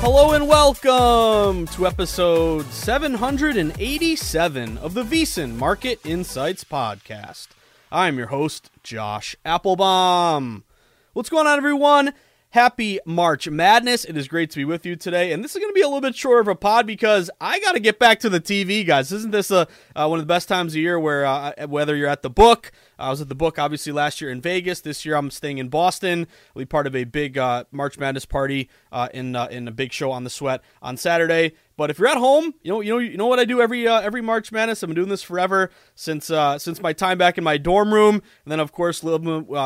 Hello and welcome to episode 787 of the VSiN Market Insights Podcast. I'm your host, Josh Appelbaum. What's going on, everyone? Happy March Madness. It is great to be with you today. And this is going to be a little bit shorter of a pod because I got to get back to the TV, guys. Isn't this a, uh, one of the best times of year where uh, whether you're at the book, I was at the book obviously last year in Vegas. This year I'm staying in Boston. I'll be part of a big uh, March Madness party uh, in uh, in a big show on the Sweat on Saturday. But if you're at home, you know you know you know what I do every uh, every March Madness. I've been doing this forever since uh, since my time back in my dorm room, and then of course uh,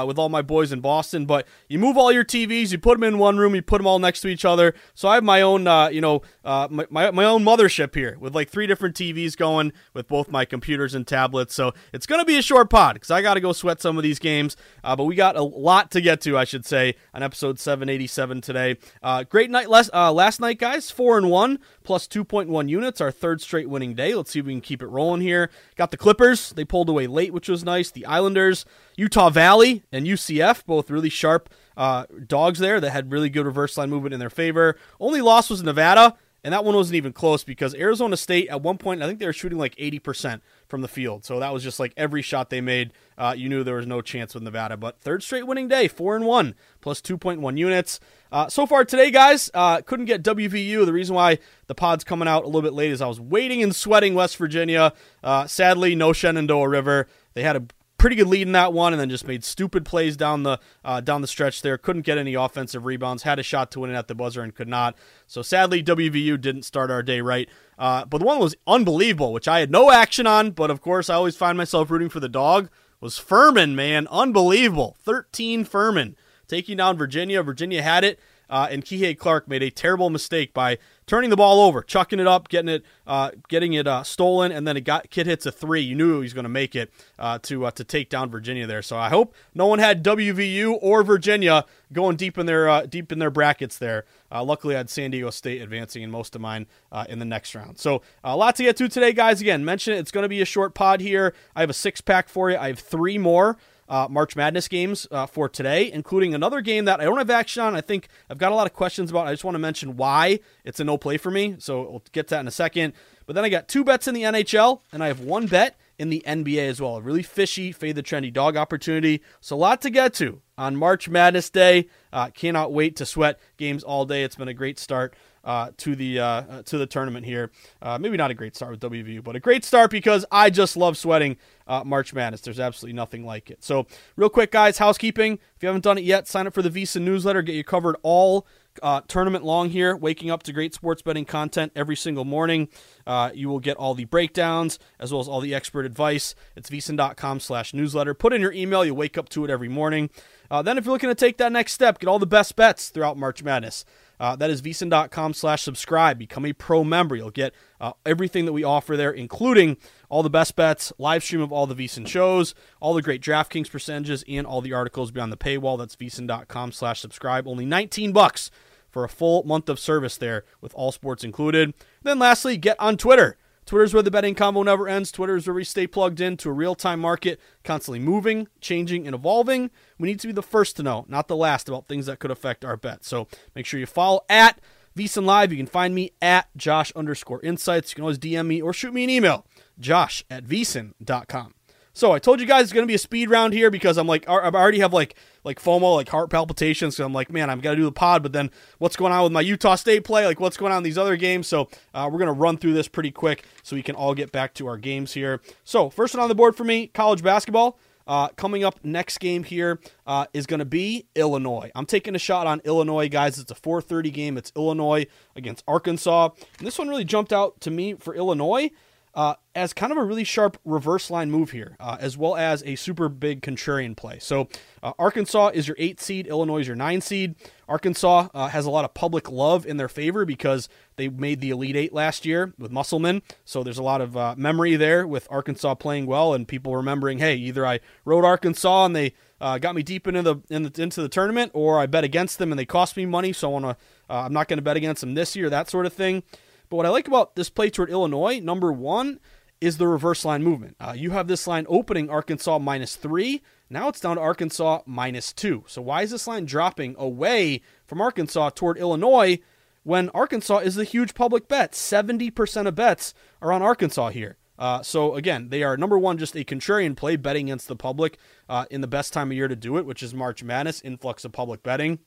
with all my boys in Boston. But you move all your TVs, you put them in one room, you put them all next to each other. So I have my own you know my, my my own mothership here with like three different TVs going with both my computers and tablets. So it's gonna be a short pod because I got to go sweat some of these games. Uh, but we got a lot to get to, I should say, on episode 787 today. Uh, great night last, uh, last night, guys. 4 and 1 plus 2.1 units, our third straight winning day. Let's see if we can keep it rolling here. Got the Clippers. They pulled away late, which was nice. The Islanders, Utah Valley, and UCF, both really sharp uh, dogs there that had really good reverse line movement in their favor. Only loss was Nevada. And that one wasn't even close because Arizona State, at one point, I think they were shooting like 80% from the field. So that was just like every shot they made, uh, you knew there was no chance with Nevada. But third straight winning day, 4 and 1, plus 2.1 units. Uh, so far today, guys, uh, couldn't get WVU. The reason why the pod's coming out a little bit late is I was waiting and sweating West Virginia. Uh, sadly, no Shenandoah River. They had a pretty good lead in that one, and then just made stupid plays down the uh, down the stretch there. Couldn't get any offensive rebounds. Had a shot to win it at the buzzer and could not. So sadly, WVU didn't start our day right. Uh, but the one was unbelievable, which I had no action on. But of course, I always find myself rooting for the dog. Was Furman, man, unbelievable. 13 Furman taking down Virginia. Virginia had it. Uh, and Kihei Clark made a terrible mistake by turning the ball over, chucking it up, getting it, uh, getting it uh, stolen, and then it got Kid hits a three. You knew he was going to make it uh, to uh, to take down Virginia there. So I hope no one had WVU or Virginia going deep in their uh, deep in their brackets there. luckily, I had San Diego State advancing in most of mine in the next round. So a lot to get to today, guys. Again, mention it. It's going to be a short pod here. I have a six pack for you. I have three more uh, March Madness games uh, for today, including another game that I don't have action on. I think I've got a lot of questions about. I just want to mention why it's a no play for me. So we'll get to that in a second. But then I got two bets in the NHL, and I have one bet in the NBA as well. A really fishy, fade the trendy dog opportunity. So a lot to get to on March Madness Day. Uh, cannot wait to sweat games all day. It's been a great start uh, to the uh, uh, to the tournament here. Uh, maybe not a great start with WVU, but a great start because I just love sweating uh, March Madness. There's absolutely nothing like it. So, real quick, guys, housekeeping. If you haven't done it yet, sign up for the VSiN newsletter. Get you covered all uh, tournament long here, waking up to great sports betting content every single morning. Uh, you will get all the breakdowns as well as all the expert advice. It's vsin.com slash newsletter. Put in your email. You wake up to it every morning. Uh, then if you're looking to take that next step, get all the best bets throughout March Madness. Uh, that is vsin.com slash subscribe. Become a pro member. You'll get uh, everything that we offer there, including all the best bets, live stream of all the VSiN shows, all the great DraftKings percentages, and all the articles beyond the paywall. That's vsin.com slash subscribe. Only 19 bucks for a full month of service there with all sports included. Then lastly, get on Twitter. Twitter's where the betting combo never ends. Twitter is where we stay plugged into a real time market, constantly moving, changing, and evolving. We need to be the first to know, not the last, about things that could affect our bet. So make sure you follow at VSiN Live. You can find me at Josh underscore insights. You can always DM me or shoot me an email, josh at vsin.com. So I told you guys it's going to be a speed round here because I'm like I already have like like FOMO, like heart palpitations. So I'm like, man, I've got to do the pod. But then what's going on with my Utah State play? Like what's going on in these other games? So uh, we're going to run through this pretty quick so we can all get back to our games here. So first one on the board for me, college basketball. Uh, coming up next game here uh, is going to be Illinois. I'm taking a shot on Illinois, guys. It's a 4:30 game. It's Illinois against Arkansas, and this one really jumped out to me for Illinois uh, as kind of a really sharp reverse line move here, uh, as well as a super big contrarian play. So, uh, Arkansas is your eight seed, Illinois is your nine seed. Arkansas uh, has a lot of public love in their favor because they made the Elite Eight last year with Musselman. So, there's a lot of uh, memory there with Arkansas playing well and people remembering, hey, either I rode Arkansas and they uh, got me deep into the, in the, into the tournament, or I bet against them and they cost me money, so I want to. I'm not going to bet against them this year, that sort of thing. But what I like about this play toward Illinois, number one, is the reverse line movement. Uh, you have this line opening Arkansas minus three. Now it's down to Arkansas minus two. So why is this line dropping away from Arkansas toward Illinois when Arkansas is a huge public bet? 70% of bets are on Arkansas here. Uh, so again, they are number one, just a contrarian play, betting against the public uh, in the best time of year to do it, which is March Madness, influx of public betting.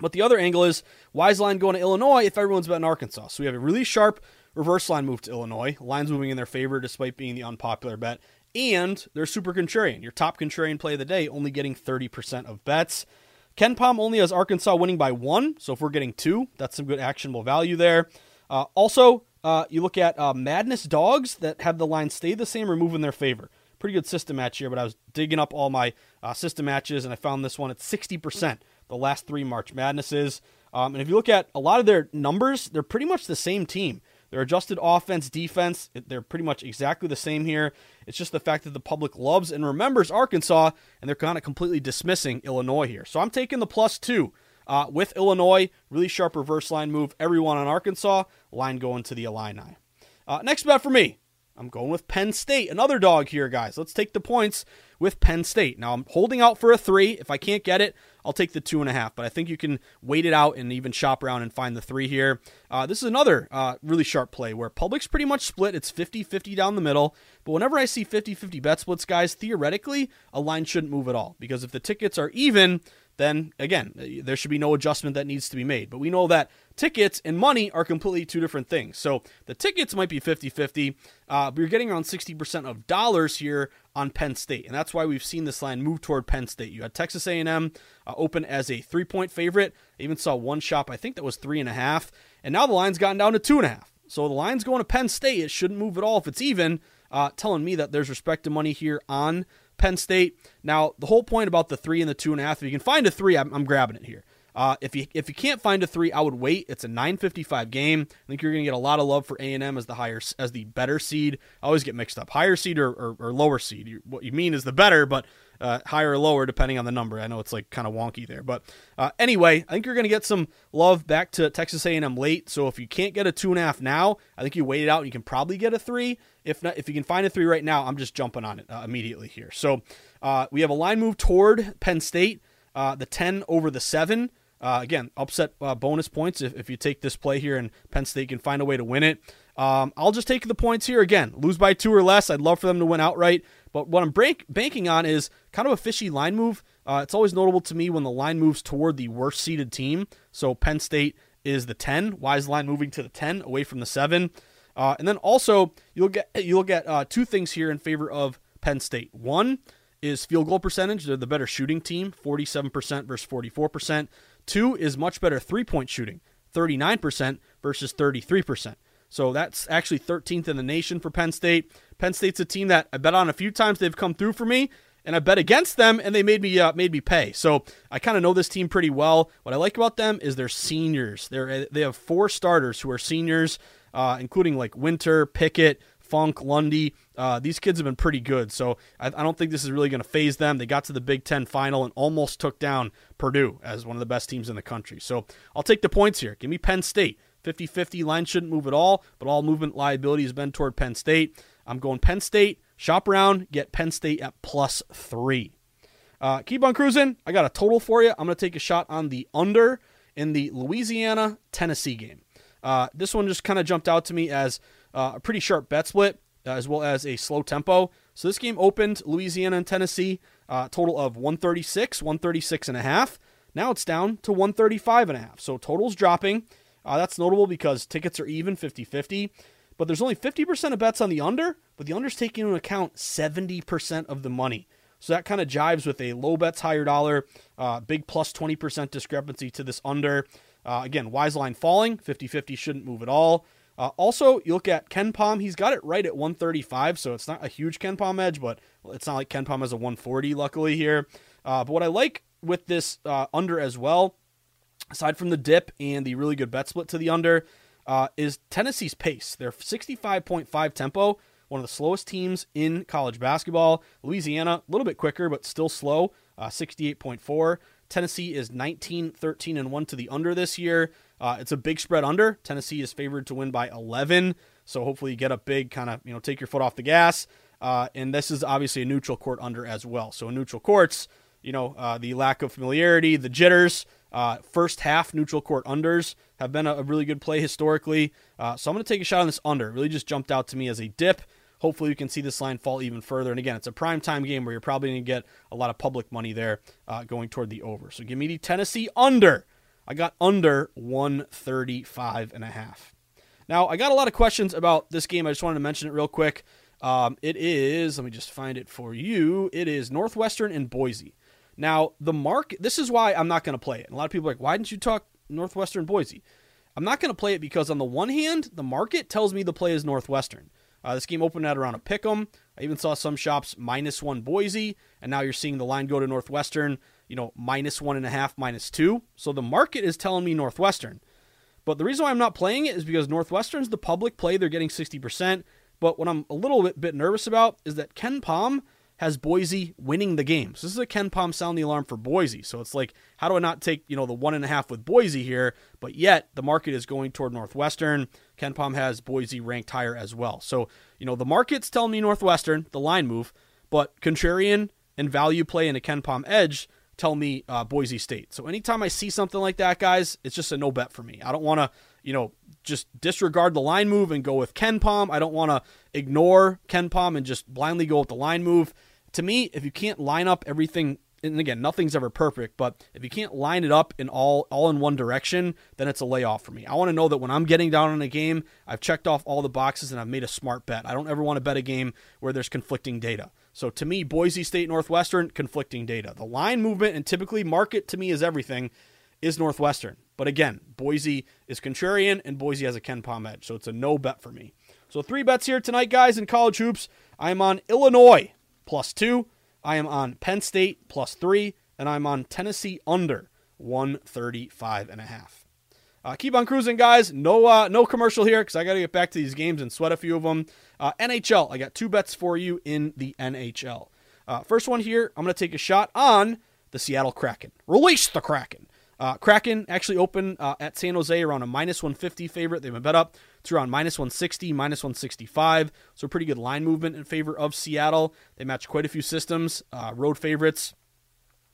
But the other angle is why is line going to Illinois if everyone's betting Arkansas? So we have a really sharp reverse line move to Illinois. Lines moving in their favor despite being the unpopular bet. And they're super contrarian. Your top contrarian play of the day only getting 30% of bets. KenPom only has Arkansas winning by one. So if we're getting two, that's some good actionable value there. Uh, also, uh, you look at uh, Madness dogs that have the line stay the same or move in their favor. Pretty good system match here, but I was digging up all my uh, system matches and I found this one at 60% the last three March Madnesses. Um, and if you look at a lot of their numbers, they're pretty much the same team. Their adjusted offense, defense, they're pretty much exactly the same here. It's just the fact that the public loves and remembers Arkansas, and they're kind of completely dismissing Illinois here. So I'm taking the plus two uh, with Illinois. Really sharp reverse line move. Everyone on Arkansas. Line going to the Illini. Uh, next bet for me. I'm going with Penn State, another dog here, guys. Let's take the points with Penn State. Now, I'm holding out for a three. If I can't get it, I'll take the two and a half. But I think you can wait it out and even shop around and find the three here. Uh, this is another uh, really sharp play where public's pretty much split. It's 50 50 down the middle. But whenever I see 50 50 bet splits, guys, theoretically, a line shouldn't move at all. Because if the tickets are even, then again, there should be no adjustment that needs to be made. But we know that tickets and money are completely two different things. So the tickets might be 50 50, uh, but you're getting around 60% of dollars here on Penn State. And that's why we've seen this line move toward Penn State. You had Texas A&M uh, open as a three point favorite. I even saw one shop, I think that was three and a half. And now the line's gotten down to two and a half. So the line's going to Penn State. It shouldn't move at all if it's even, uh, telling me that there's respect to money here on Penn State. Now, the whole point about the three and the two and a half, if you can find a three, I'm, I'm grabbing it here. Uh, if you if you can't find a three, I would wait. It's a 9:55 game. I think you're going to get a lot of love for A&M as the higher as the better seed. I always get mixed up, higher seed or, or, or lower seed. You, what you mean is the better, but uh, higher or lower depending on the number. I know it's like kind of wonky there, but uh, anyway, I think you're going to get some love back to Texas A&M late. So if you can't get a two and a half now, I think you wait it out. And you can probably get a three. If not, if you can find a three right now, I'm just jumping on it uh, immediately here. So uh, we have a line move toward Penn State, uh, the 10 over the seven. Uh, again, upset bonus points if, if you take this play here and Penn State can find a way to win it. Um, I'll just take the points here again. Lose by two or less. I'd love for them to win outright. But what I'm break, banking on is kind of a fishy line move. Uh, it's always notable to me when the line moves toward the worst seeded team. So Penn State is the 10. Why is the line moving to the 10 away from the 7? Uh, and then also you'll get you'll get uh, two things here in favor of Penn State. One is field goal percentage. They're the better shooting team, 47% versus 44%. Two is much better three point shooting, 39% versus 33%. So that's actually 13th in the nation for Penn State. Penn State's a team that I bet on a few times they've come through for me, and I bet against them, and they made me uh, made me pay. So I kind of know this team pretty well. What I like about them is they're seniors. They're they have four starters who are seniors, uh, including like Wynter, Pickett, Funk, Lundy. Uh, these kids have been pretty good, so I, I don't think this is really going to phase them. They got to the Big Ten final and almost took down Purdue as one of the best teams in the country. So I'll take the points here. Give me Penn State. 50 50 line shouldn't move at all, but all movement liability has been toward Penn State. I'm going Penn State. Shop around, get Penn State at plus three. Uh, keep on cruising. I got a total for you. I'm going to take a shot on the under in the Louisiana Tennessee game. Uh, this one just kind of jumped out to me as uh, a pretty sharp bet split, uh, as well as a slow tempo. So this game opened Louisiana and Tennessee, uh, total of 136, 136 and a half. Now it's down to 135 and a half. So total's dropping. Uh, that's notable because tickets are even 50 50 but there's only 50% of bets on the under, but the under's taking into account 70% of the money. So that kind of jives with a low bets, higher dollar, uh, big plus 20% discrepancy to this under. Uh, again, wise line falling, 50 50 shouldn't move at all. Uh, also, you look at KenPom, he's got it right at 135, so it's not a huge KenPom edge, but it's not like KenPom has a 140, luckily, here. Uh, but what I like with this uh, under as well, aside from the dip and the really good bet split to the under, uh, is Tennessee's pace. They're 65.5 tempo, one of the slowest teams in college basketball. Louisiana, a little bit quicker, but still slow, uh, 68.4. Tennessee is 19, 13, and 1 to the under this year. Uh, it's a big spread under. Tennessee is favored to win by 11. So hopefully you get a big, kind of, you know, take your foot off the gas. Uh, and this is obviously a neutral court under as well. So neutral courts, you know, uh, the lack of familiarity, the jitters, uh, first half neutral court unders have been a, a really good play historically. Uh, so I'm going to take a shot on this under. It really just jumped out to me as a dip. Hopefully, we can see this line fall even further. And again, it's a prime time game where you're probably going to get a lot of public money there uh, going toward the over. So give me the Tennessee under. I got under 135 and a half. Now, I got a lot of questions about this game. I just wanted to mention it real quick. Um, it is, let me just find it for you. It is Northwestern and Boise. Now, the market, this is why I'm not going to play it. A lot of people are like, why didn't you talk Northwestern Boise? I'm not going to play it because, on the one hand, the market tells me the play is Northwestern. Uh, this game opened at around a pick 'em. I even saw some shops minus one Boise, and now you're seeing the line go to Northwestern, you know, minus one and a half, minus two. So the market is telling me Northwestern. But the reason why I'm not playing it is because Northwestern's the public play. They're getting 60%. But what I'm a little bit, bit nervous about is that KenPom has Boise winning the game. So this is a KenPom sound the alarm for Boise. So it's like, how do I not take, you know, the one and a half with Boise here? But yet the market is going toward Northwestern. KenPom has Boise ranked higher as well. So, you know, the market's telling me Northwestern, the line move, but contrarian and value play in a KenPom edge tell me uh, Boise State. So anytime I see something like that, guys, it's just a no bet for me. I don't want to, you know, just disregard the line move and go with KenPom. I don't want to ignore KenPom and just blindly go with the line move. To me, if you can't line up everything, and again, nothing's ever perfect, but if you can't line it up in all all in one direction, then it's a layoff for me. I want to know that when I'm getting down on a game, I've checked off all the boxes and I've made a smart bet. I don't ever want to bet a game where there's conflicting data. So to me, Boise State Northwestern, conflicting data. The line movement and typically market to me is everything is Northwestern. But again, Boise is contrarian and Boise has a KenPom edge. So it's a no bet for me. So three bets here tonight, guys, in college hoops. I'm on Illinois plus two. I am on Penn State plus three. And I'm on Tennessee under 135 and a half. Uh, keep on cruising, guys. No, uh, no commercial here because I got to get back to these games and sweat a few of them. Uh, NHL, I got two bets for you in the NHL. Uh, first one here, I'm going to take a shot on the Seattle Kraken. Release the Kraken. Uh, Kraken actually open uh, at San Jose around a minus 150 favorite. They've been bet up to around minus 160, minus 165. So pretty good line movement in favor of Seattle. They match quite a few systems. Uh, road favorites.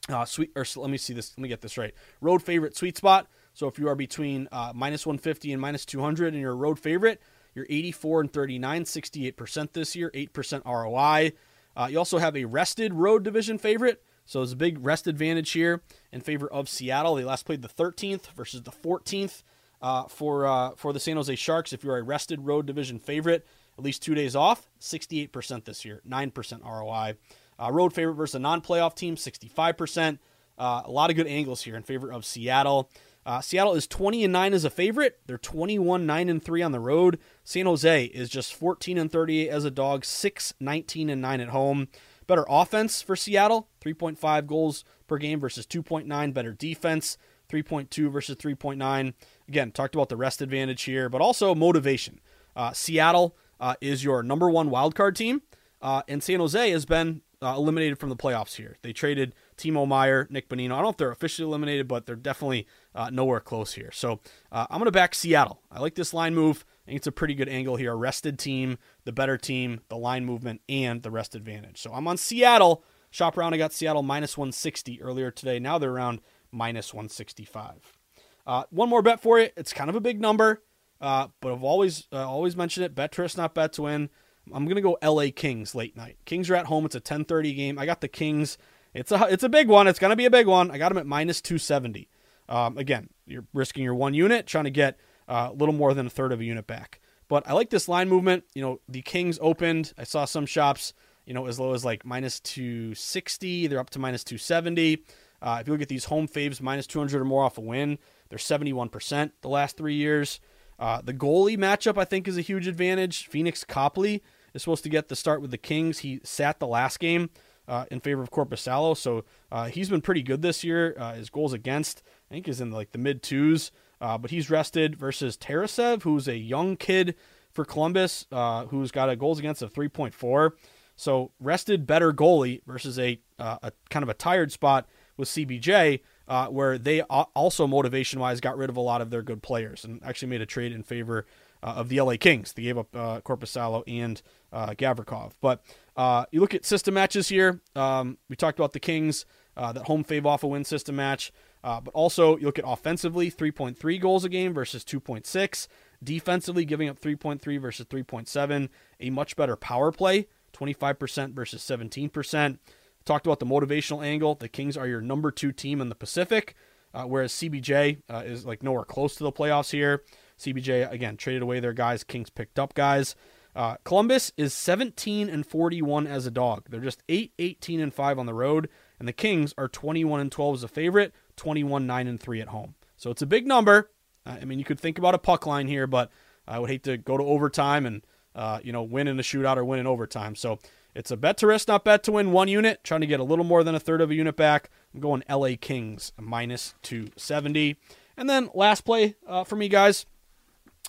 Uh, sweet, or let me see this. Let me get this right. Road favorite sweet spot. So if you are between uh, minus 150 and minus 200 and you're a road favorite, you're 84 and 39, 68% this year, 8% ROI. Uh, you also have a rested road division favorite. So it's a big rest advantage here in favor of Seattle. They last played the 13th versus the 14th uh, for uh, for the San Jose Sharks. If you're a rested road division favorite, at least two days off, 68% this year, 9% ROI. Uh, road favorite versus a non-playoff team, 65%. Uh, a lot of good angles here in favor of Seattle. Uh, Seattle is 20 and 9 as a favorite. They're 21 9 and 3 on the road. San Jose is just 14 and 38 as a dog, 6 19 and 9 at home. Better offense for Seattle, 3.5 goals per game versus 2.9. Better defense, 3.2 versus 3.9. Again, talked about the rest advantage here, but also motivation. Uh, Seattle uh, is your number one wildcard team, uh, and San Jose has been uh, eliminated from the playoffs here. They traded Timo Meier, Nick Bonino. I don't know if they're officially eliminated, but they're definitely uh, nowhere close here. So uh, I'm going to back Seattle. I like this line move. I think it's a pretty good angle here. Rested team, the better team, the line movement, and the rest advantage. So I'm on Seattle. Shop around. I got Seattle minus 160 earlier today. Now they're around minus 165. Uh, one more bet for you. It's kind of a big number, uh, but I've always uh, always mentioned it. Bet not bet to win. I'm gonna go L.A. Kings late night. Kings are at home. It's a 10:30 game. I got the Kings. It's a it's a big one. It's gonna be a big one. I got them at minus 270. Um, again, you're risking your one unit, trying to get a little more than a third of a unit back. But I like this line movement. You know, the Kings opened. I saw some shops, you know, as low as like minus 260. They're up to minus 270. Uh, if you look at these home faves, minus 200 or more off a win, they're 71% the last three years. Uh, the goalie matchup, I think, is a huge advantage. Pheonix Copley is supposed to get the start with the Kings. He sat the last game uh, in favor of Korpisalo, so uh, he's been pretty good this year. Uh, his goals against, I think, is in like the mid twos, uh, but he's rested versus Tarasov, who's a young kid for Columbus, uh, who's got a goals against of 3.4. So rested, better goalie versus a, a kind of a tired spot with CBJ. Uh, where they also motivation wise got rid of a lot of their good players and actually made a trade in favor uh, of the LA Kings. They gave up uh, Korpisalo and uh, Gavrikov. But uh, you look at system matches here. Um, we talked about the Kings, uh, that home fave off a win system match. Uh, but also, you look at offensively 3.3 goals a game versus 2.6. Defensively, giving up 3.3 versus 3.7. A much better power play, 25% versus 17%. Talked about the motivational angle. The Kings are your number two team in the Pacific, uh, whereas CBJ uh, is like nowhere close to the playoffs here. CBJ again traded away their guys. Kings picked up guys. Uh, Columbus is 17 and 41 as a dog. They're just 8, 18 and 5 on the road, and the Kings are 21 and 12 as a favorite, 21 9 and 3 at home. So it's a big number. Uh, I mean, you could think about a puck line here, but I would hate to go to overtime and uh, you know win in a shootout or win in overtime. So it's a bet to risk, not bet to win. One unit, trying to get a little more than a third of a unit back. I'm going LA Kings minus 270. And then last play uh, for me, guys.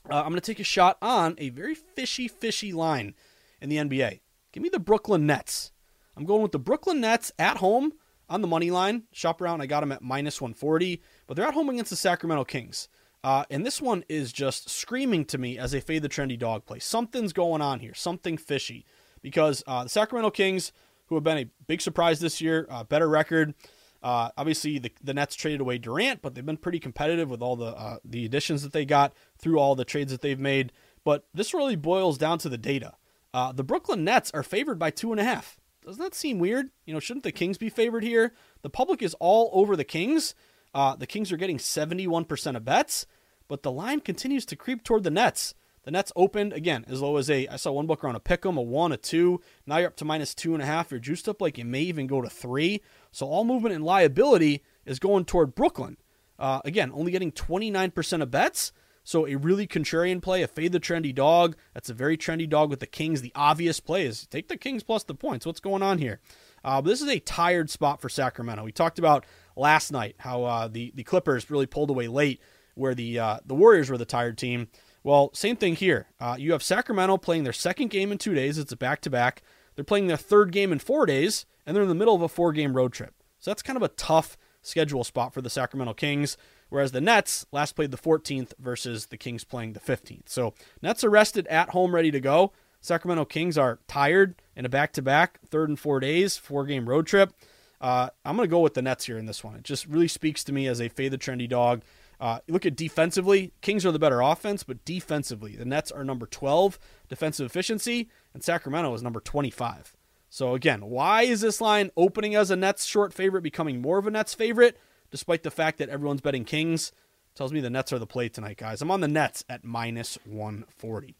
Uh, I'm going to take a shot on a very fishy, fishy line in the NBA. Give me the Brooklyn Nets. I'm going with the Brooklyn Nets at home on the money line. Shop around, I got them at minus 140, but they're at home against the Sacramento Kings. Uh, and this one is just screaming to me as a fade the trendy dog play. Something's going on here, something fishy, because uh, the Sacramento Kings, who have been a big surprise this year, uh, better record, uh, obviously, the, the Nets traded away Durant, but they've been pretty competitive with all the uh, the additions that they got through all the trades that they've made. But this really boils down to the data. Uh, the Brooklyn Nets are favored by two and a half. Doesn't that seem weird? You know, shouldn't the Kings be favored here? The public is all over the Kings. Uh, the Kings are getting 71% of bets, but the line continues to creep toward the Nets. The Nets opened again as low as a. I saw one book around a pick 'em, a one, a two. Now you're up to minus two and a half. You're juiced up like you may even go to three. So all movement and liability is going toward Brooklyn. Uh, again, only getting 29% of bets. So a really contrarian play, a fade the trendy dog. That's a very trendy dog with the Kings. The obvious play is take the Kings plus the points. What's going on here? Uh, this is a tired spot for Sacramento. We talked about last night how uh, the the Clippers really pulled away late, where the uh, the Warriors were the tired team. Well, same thing here. Uh, you have Sacramento playing their second game in two days. It's a back to back. They're playing their third game in four days, and they're in the middle of a four game road trip. So that's kind of a tough schedule spot for the Sacramento Kings. Whereas the Nets last played the 14th versus the Kings playing the 15th. So Nets are rested at home, ready to go. Sacramento Kings are tired in a back to back, third and four days, four game road trip. Uh, I'm going to go with the Nets here in this one. It just really speaks to me as a fade the trendy dog. Uh, look at defensively, Kings are the better offense, but defensively, the Nets are number 12 defensive efficiency, and Sacramento is number 25. So again, why is this line opening as a Nets short favorite, becoming more of a Nets favorite, despite the fact that everyone's betting Kings? Tells me the Nets are the play tonight, guys. I'm on the Nets at minus 140.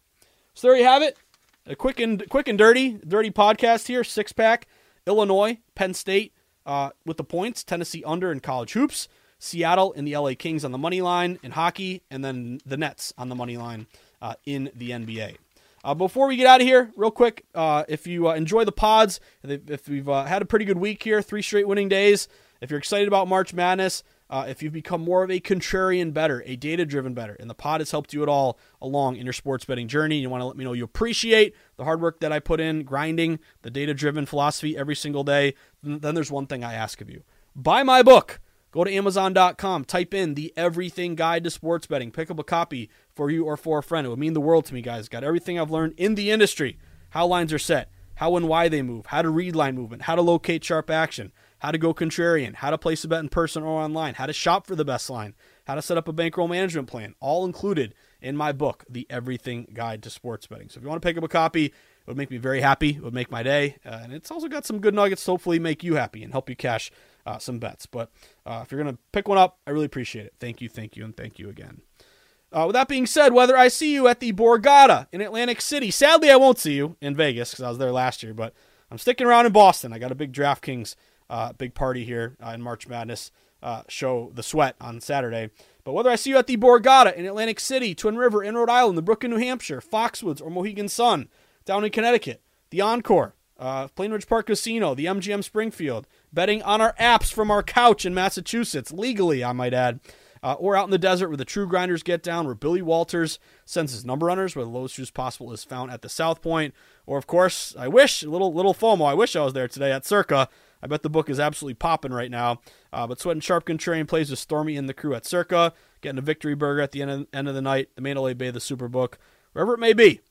So there you have it. A quick and quick and dirty, dirty podcast here. Six pack. Illinois, Penn State uh, with the points. Tennessee under in college hoops. Seattle and the LA Kings on the money line in hockey, and then the Nets on the money line uh, in the NBA. Uh, before we get out of here, real quick, uh, if you uh, enjoy the pods, if we've uh, had a pretty good week here, three straight winning days, if you're excited about March Madness, uh, if you've become more of a contrarian better, a data driven better, and the pod has helped you at all along in your sports betting journey, you want to let me know you appreciate the hard work that I put in, grinding the data driven philosophy every single day, then there's one thing I ask of you buy my book. Go to Amazon.com, type in the Everything Guide to Sports Betting, pick up a copy for you or for a friend. It would mean the world to me, guys. Got everything I've learned in the industry how lines are set, how and why they move, how to read line movement, how to locate sharp action, how to go contrarian, how to place a bet in person or online, how to shop for the best line, how to set up a bankroll management plan, all included in my book, The Everything Guide to Sports Betting. So if you want to pick up a copy, it would make me very happy. It would make my day. Uh, and it's also got some good nuggets to hopefully make you happy and help you cash uh, some bets. But uh, if you're going to pick one up, I really appreciate it. Thank you, thank you, and thank you again. Uh, with that being said, whether I see you at the Borgata in Atlantic City, sadly I won't see you in Vegas because I was there last year, but I'm sticking around in Boston. I got a big DraftKings uh, big party here uh, in March Madness uh, show, The Sweat, on Saturday. But whether I see you at the Borgata in Atlantic City, Twin River in Rhode Island, the Brook in New Hampshire, Foxwoods, or Mohegan Sun down in Connecticut, the Encore, uh, Plainridge Park Casino, the MGM Springfield, betting on our apps from our couch in Massachusetts, legally, I might add, uh, or out in the desert where the true grinders get down, where Billy Walters sends his number runners, where the lowest juice possible is found at the South Point, or of course, I wish, a little little FOMO, I wish I was there today at Circa. I bet the book is absolutely popping right now. Uh, but Sweat and Sharp Contrarian plays with Stormy and the crew at Circa, getting a victory burger at the end of, end of the night, the Mandalay Bay, the Superbook, wherever it may be.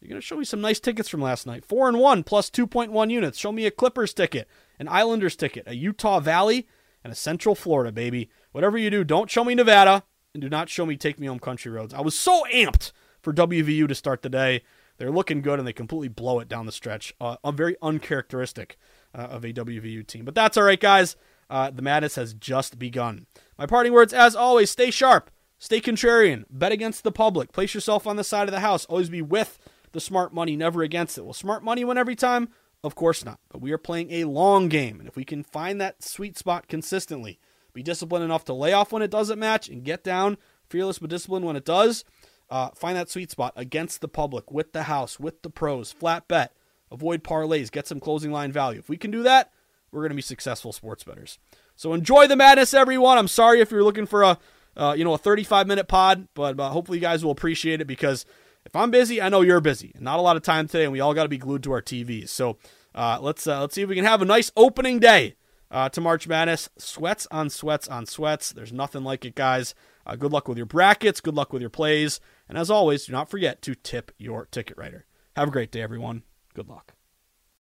You're going to show me some nice tickets from last night. 4 and 1 plus 2.1 units. Show me a Clippers ticket, an Islanders ticket, a Utah Valley, and a Central Florida, baby. Whatever you do, don't show me Nevada and do not show me Take Me Home Country Roads. I was so amped for WVU to start the day. They're looking good and they completely blow it down the stretch. Uh, very uncharacteristic uh, of a WVU team. But that's all right, guys. Uh, the madness has just begun. My parting words, as always, stay sharp, stay contrarian, bet against the public, place yourself on the side of the house, always be with the smart money, never against it. Will smart money win every time? Of course not. But we are playing a long game. And if we can find that sweet spot consistently, be disciplined enough to lay off when it doesn't match and get down, fearless but disciplined when it does, uh, find that sweet spot against the public, with the house, with the pros, flat bet, avoid parlays, get some closing line value. If we can do that, we're going to be successful sports bettors. So enjoy the madness, everyone. I'm sorry if you're looking for a uh, you know a 35 minute pod, but uh, hopefully you guys will appreciate it because if I'm busy, I know you're busy. Not a lot of time today, and we all got to be glued to our TVs. So uh, let's uh, let's see if we can have a nice opening day uh, to March Madness. Sweats on sweats on sweats. There's nothing like it, guys. Uh, good luck with your brackets. Good luck with your plays. And as always, do not forget to tip your ticket writer. Have a great day, everyone. Good luck.